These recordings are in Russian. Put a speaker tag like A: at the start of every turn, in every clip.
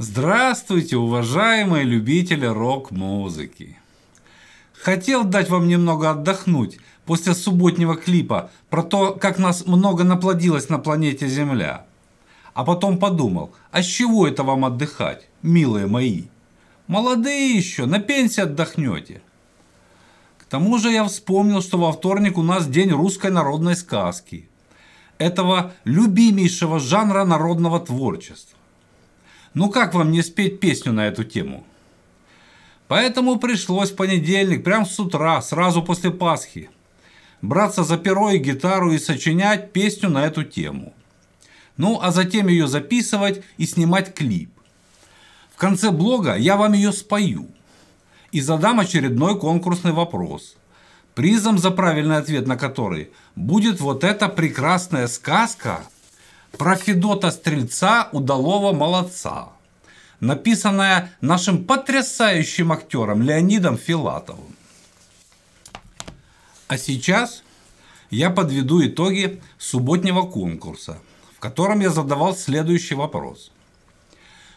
A: Здравствуйте, уважаемые любители рок-музыки! Хотел дать вам немного отдохнуть после субботнего клипа про то, как нас много наплодилось на планете Земля. А потом подумал, а с чего это вам отдыхать, милые мои? Молодые еще, на пенсии отдохнете. К тому же я вспомнил, что во вторник у нас день русской народной сказки. Этого любимейшего жанра народного творчества. Ну как вам не спеть песню на эту тему? Поэтому пришлось в понедельник, прямо с утра, сразу после Пасхи, браться за перо и гитару и сочинять песню на эту тему. Ну, а затем ее записывать и снимать клип. В конце блога я вам ее спою и задам очередной конкурсный вопрос, призом за правильный ответ на который будет вот эта прекрасная сказка – про Федота Стрельца удалого молодца, написанная нашим потрясающим актером Леонидом Филатовым. А сейчас я подведу итоги субботнего конкурса, в котором я задавал следующий вопрос.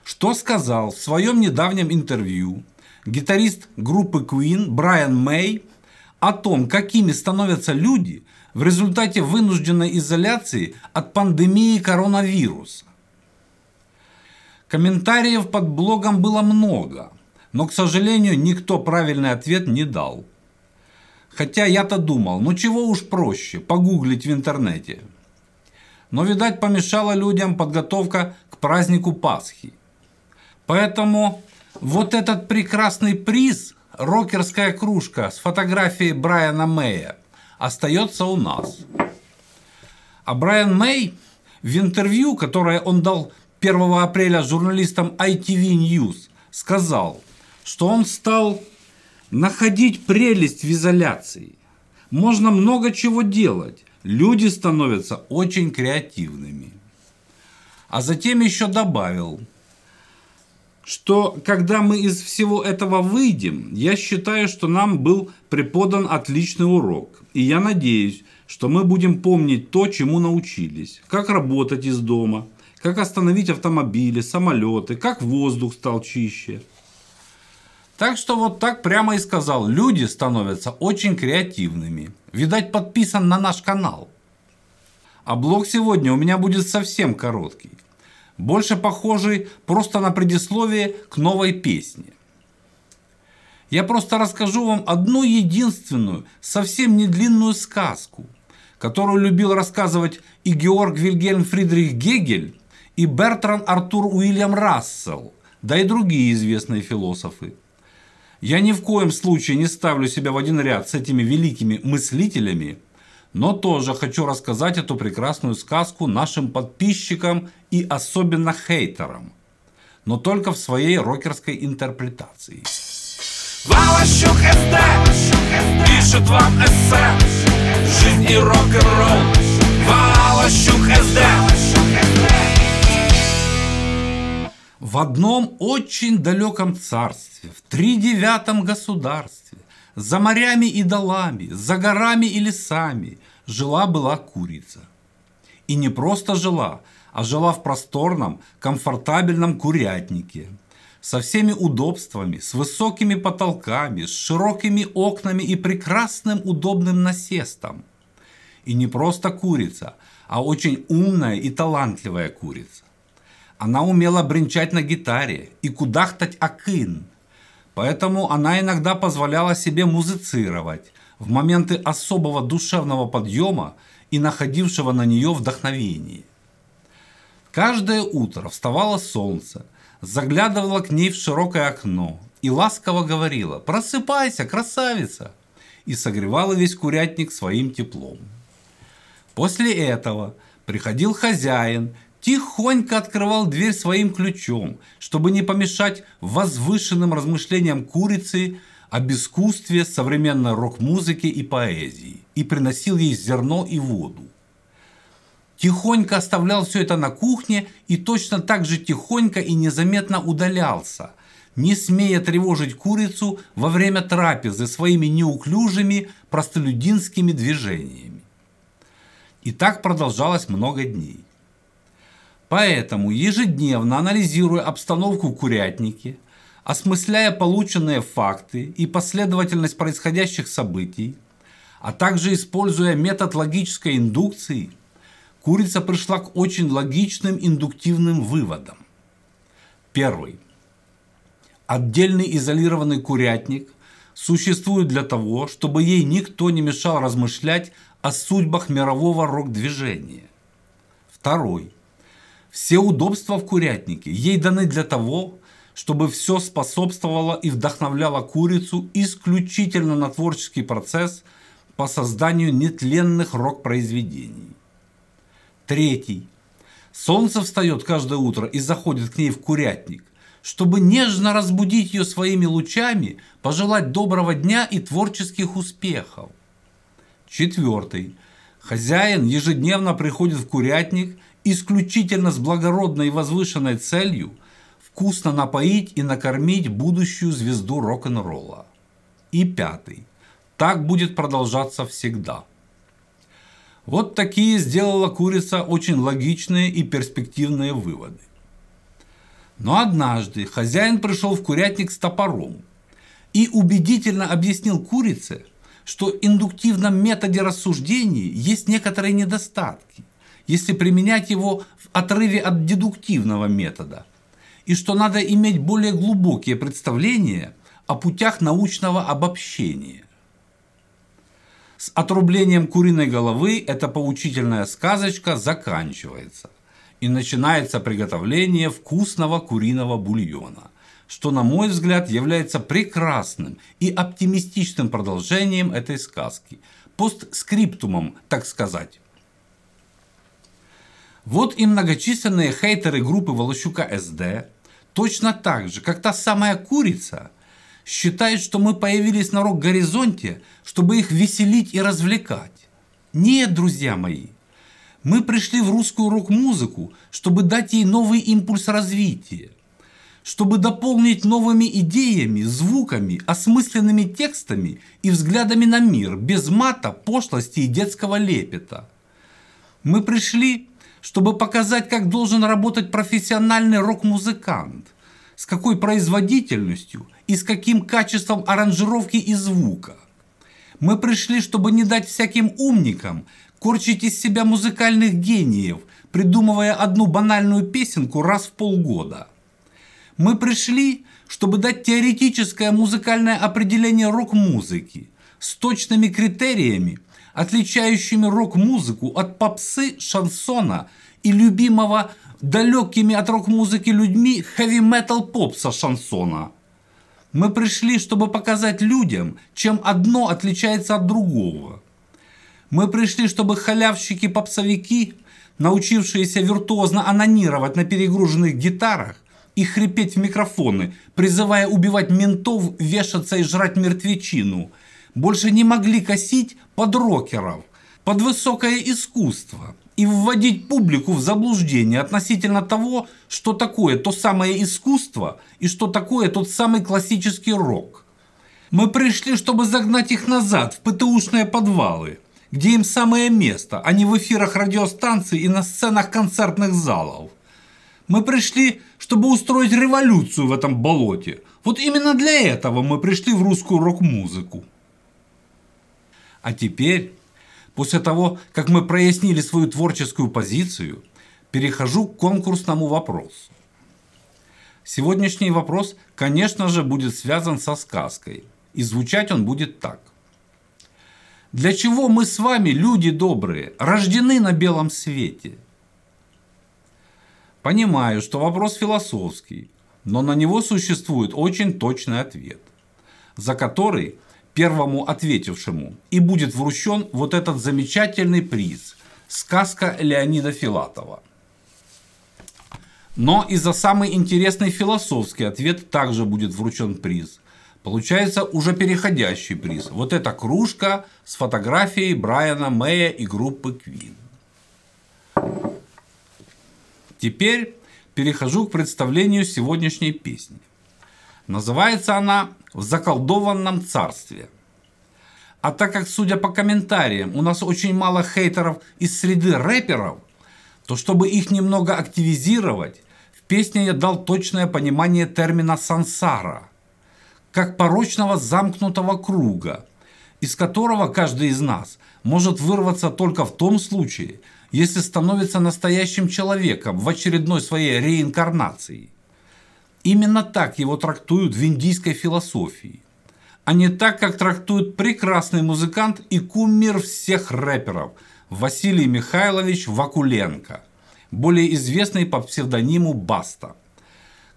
A: Что сказал в своем недавнем интервью гитарист группы Queen Брайан Мэй о том, какими становятся люди – в результате вынужденной изоляции от пандемии коронавируса. Комментариев под блогом было много, но, к сожалению, никто правильный ответ не дал. Хотя я-то думал, ну чего уж проще, погуглить в интернете. Но, видать, помешала людям подготовка к празднику Пасхи. Поэтому вот этот прекрасный приз, рокерская кружка с фотографией Брайана Мэя, остается у нас. А Брайан Мэй в интервью, которое он дал 1 апреля журналистам ITV News, сказал, что он стал находить прелесть в изоляции. Можно много чего делать. Люди становятся очень креативными. А затем еще добавил, что когда мы из всего этого выйдем, я считаю, что нам был преподан отличный урок. И я надеюсь, что мы будем помнить то, чему научились. Как работать из дома, как остановить автомобили, самолеты, как воздух стал чище. Так что вот так прямо и сказал, люди становятся очень креативными. Видать, подписан на наш канал. А блог сегодня у меня будет совсем короткий. Больше похожий просто на предисловие к новой песне. Я просто расскажу вам одну единственную, совсем не длинную сказку, которую любил рассказывать и Георг Вильгельм Фридрих Гегель, и Бертран Артур Уильям Рассел, да и другие известные философы. Я ни в коем случае не ставлю себя в один ряд с этими великими мыслителями, но тоже хочу рассказать эту прекрасную сказку нашим подписчикам и особенно хейтерам, но только в своей рокерской интерпретации. Валащук СД Пишет вам эссе. Жизнь и рок-н-ролл. Валащук СД В одном очень далеком царстве, в тридевятом государстве, за морями и долами, за горами и лесами жила-была курица. И не просто жила, а жила в просторном, комфортабельном курятнике – со всеми удобствами, с высокими потолками, с широкими окнами и прекрасным удобным насестом. И не просто курица, а очень умная и талантливая курица. Она умела бренчать на гитаре и кудахтать акын. Поэтому она иногда позволяла себе музицировать в моменты особого душевного подъема и находившего на нее вдохновение. Каждое утро вставало солнце – заглядывала к ней в широкое окно и ласково говорила «Просыпайся, красавица!» и согревала весь курятник своим теплом. После этого приходил хозяин, тихонько открывал дверь своим ключом, чтобы не помешать возвышенным размышлениям курицы об искусстве современной рок-музыки и поэзии, и приносил ей зерно и воду тихонько оставлял все это на кухне и точно так же тихонько и незаметно удалялся, не смея тревожить курицу во время трапезы своими неуклюжими простолюдинскими движениями. И так продолжалось много дней. Поэтому, ежедневно анализируя обстановку в курятнике, осмысляя полученные факты и последовательность происходящих событий, а также используя метод логической индукции, курица пришла к очень логичным индуктивным выводам. Первый. Отдельный изолированный курятник существует для того, чтобы ей никто не мешал размышлять о судьбах мирового рок-движения. Второй. Все удобства в курятнике ей даны для того, чтобы все способствовало и вдохновляло курицу исключительно на творческий процесс по созданию нетленных рок-произведений. Третий. Солнце встает каждое утро и заходит к ней в курятник, чтобы нежно разбудить ее своими лучами, пожелать доброго дня и творческих успехов. Четвертый. Хозяин ежедневно приходит в курятник исключительно с благородной и возвышенной целью вкусно напоить и накормить будущую звезду рок-н-ролла. И пятый. Так будет продолжаться всегда. Вот такие сделала курица очень логичные и перспективные выводы. Но однажды хозяин пришел в курятник с топором и убедительно объяснил курице, что в индуктивном методе рассуждений есть некоторые недостатки, если применять его в отрыве от дедуктивного метода, и что надо иметь более глубокие представления о путях научного обобщения. С отрублением куриной головы эта поучительная сказочка заканчивается – и начинается приготовление вкусного куриного бульона, что, на мой взгляд, является прекрасным и оптимистичным продолжением этой сказки, постскриптумом, так сказать. Вот и многочисленные хейтеры группы Волощука СД, точно так же, как та самая курица, считают, что мы появились на рок-горизонте, чтобы их веселить и развлекать. Нет, друзья мои, мы пришли в русскую рок-музыку, чтобы дать ей новый импульс развития, чтобы дополнить новыми идеями, звуками, осмысленными текстами и взглядами на мир, без мата, пошлости и детского лепета. Мы пришли, чтобы показать, как должен работать профессиональный рок-музыкант, с какой производительностью и с каким качеством аранжировки и звука. Мы пришли, чтобы не дать всяким умникам, корчить из себя музыкальных гениев, придумывая одну банальную песенку раз в полгода. Мы пришли, чтобы дать теоретическое музыкальное определение рок-музыки с точными критериями, отличающими рок-музыку от попсы, шансона и любимого далекими от рок-музыки людьми хэви-метал попса шансона. Мы пришли, чтобы показать людям, чем одно отличается от другого – мы пришли, чтобы халявщики-попсовики, научившиеся виртуозно анонировать на перегруженных гитарах и хрипеть в микрофоны, призывая убивать ментов, вешаться и жрать мертвечину, больше не могли косить под рокеров, под высокое искусство и вводить публику в заблуждение относительно того, что такое то самое искусство и что такое тот самый классический рок. Мы пришли, чтобы загнать их назад в ПТУшные подвалы – где им самое место, а не в эфирах радиостанций и на сценах концертных залов. Мы пришли, чтобы устроить революцию в этом болоте. Вот именно для этого мы пришли в русскую рок-музыку. А теперь, после того, как мы прояснили свою творческую позицию, перехожу к конкурсному вопросу. Сегодняшний вопрос, конечно же, будет связан со сказкой, и звучать он будет так. Для чего мы с вами, люди добрые, рождены на белом свете? Понимаю, что вопрос философский, но на него существует очень точный ответ, за который первому ответившему и будет вручен вот этот замечательный приз «Сказка Леонида Филатова». Но и за самый интересный философский ответ также будет вручен приз Получается уже переходящий приз. Вот эта кружка с фотографией Брайана Мэя и группы Queen. Теперь перехожу к представлению сегодняшней песни. Называется она «В заколдованном царстве». А так как, судя по комментариям, у нас очень мало хейтеров из среды рэперов, то чтобы их немного активизировать, в песне я дал точное понимание термина «сансара», как порочного замкнутого круга, из которого каждый из нас может вырваться только в том случае, если становится настоящим человеком в очередной своей реинкарнации. Именно так его трактуют в индийской философии, а не так, как трактует прекрасный музыкант и кумир всех рэперов Василий Михайлович Вакуленко, более известный по псевдониму Баста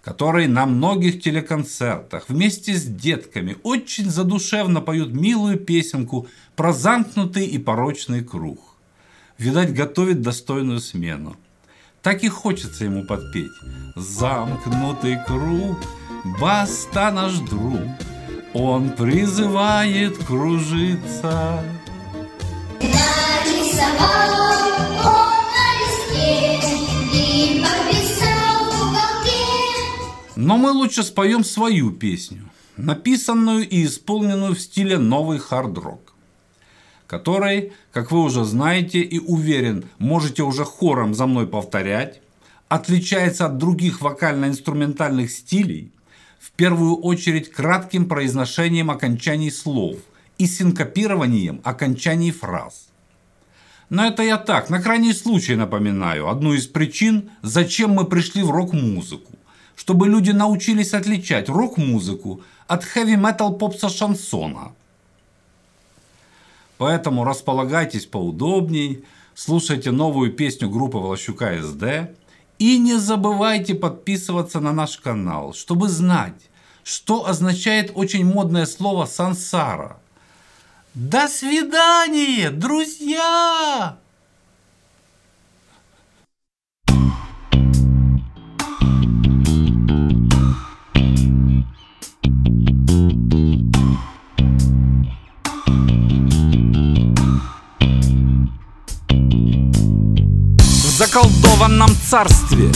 A: который на многих телеконцертах вместе с детками очень задушевно поют милую песенку про замкнутый и порочный круг. Видать, готовит достойную смену. Так и хочется ему подпеть. Замкнутый круг, баста наш друг, он призывает кружиться. Нарисовал он на листе, но мы лучше споем свою песню, написанную и исполненную в стиле новый хард-рок, который, как вы уже знаете и уверен, можете уже хором за мной повторять, отличается от других вокально-инструментальных стилей в первую очередь кратким произношением окончаний слов и синкопированием окончаний фраз. Но это я так, на крайний случай напоминаю, одну из причин, зачем мы пришли в рок-музыку чтобы люди научились отличать рок-музыку от хэви-метал попса шансона. Поэтому располагайтесь поудобней, слушайте новую песню группы Волощука СД и не забывайте подписываться на наш канал, чтобы знать, что означает очень модное слово «сансара». До свидания, друзья! Заколдованном царстве.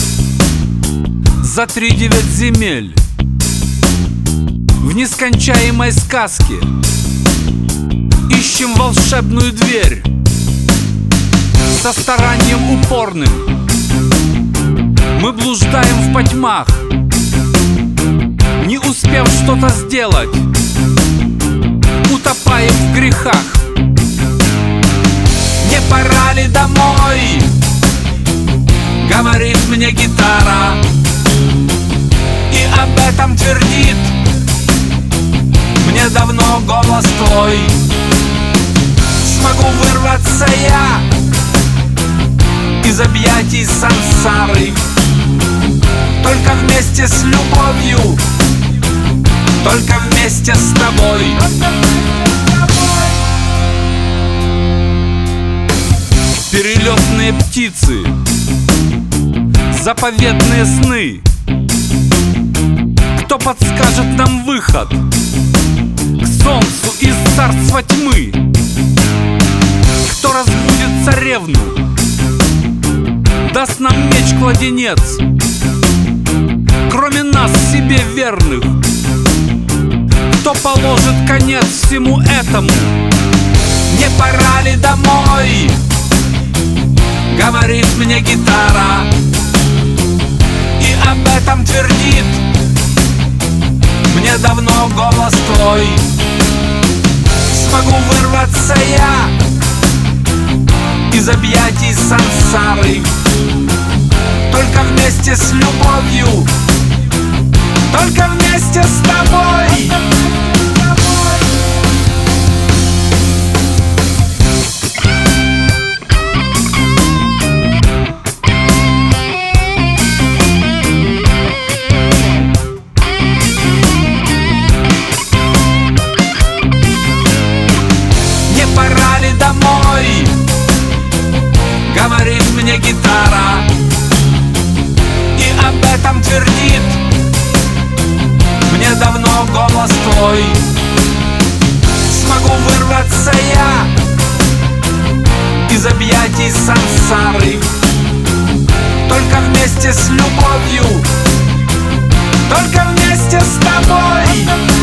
A: За три девять земель. В нескончаемой сказке. Ищем волшебную дверь. Со старанием упорным. Мы блуждаем в потьмах. Не успев что-то сделать Утопаем в грехах. Не пора ли домой? Говорит мне гитара. И об этом твердит. Мне давно голос твой. Смогу вырваться я Из объятий сансары. Только вместе с любовью. Только вместе с тобой. Перелетные птицы заповедные сны. Кто подскажет нам выход К солнцу из царства тьмы? Кто разбудит царевну? Даст нам меч-кладенец Кроме нас себе верных? Кто положит конец всему этому? Не пора ли домой? Говорит мне гитара об этом твердит. Мне давно голос твой. Смогу вырваться я Из объятий сансары. Только вместе с любовью. Только вместе с тобой могу вырваться я
B: Из объятий сансары. Только вместе с любовью Только вместе с тобой.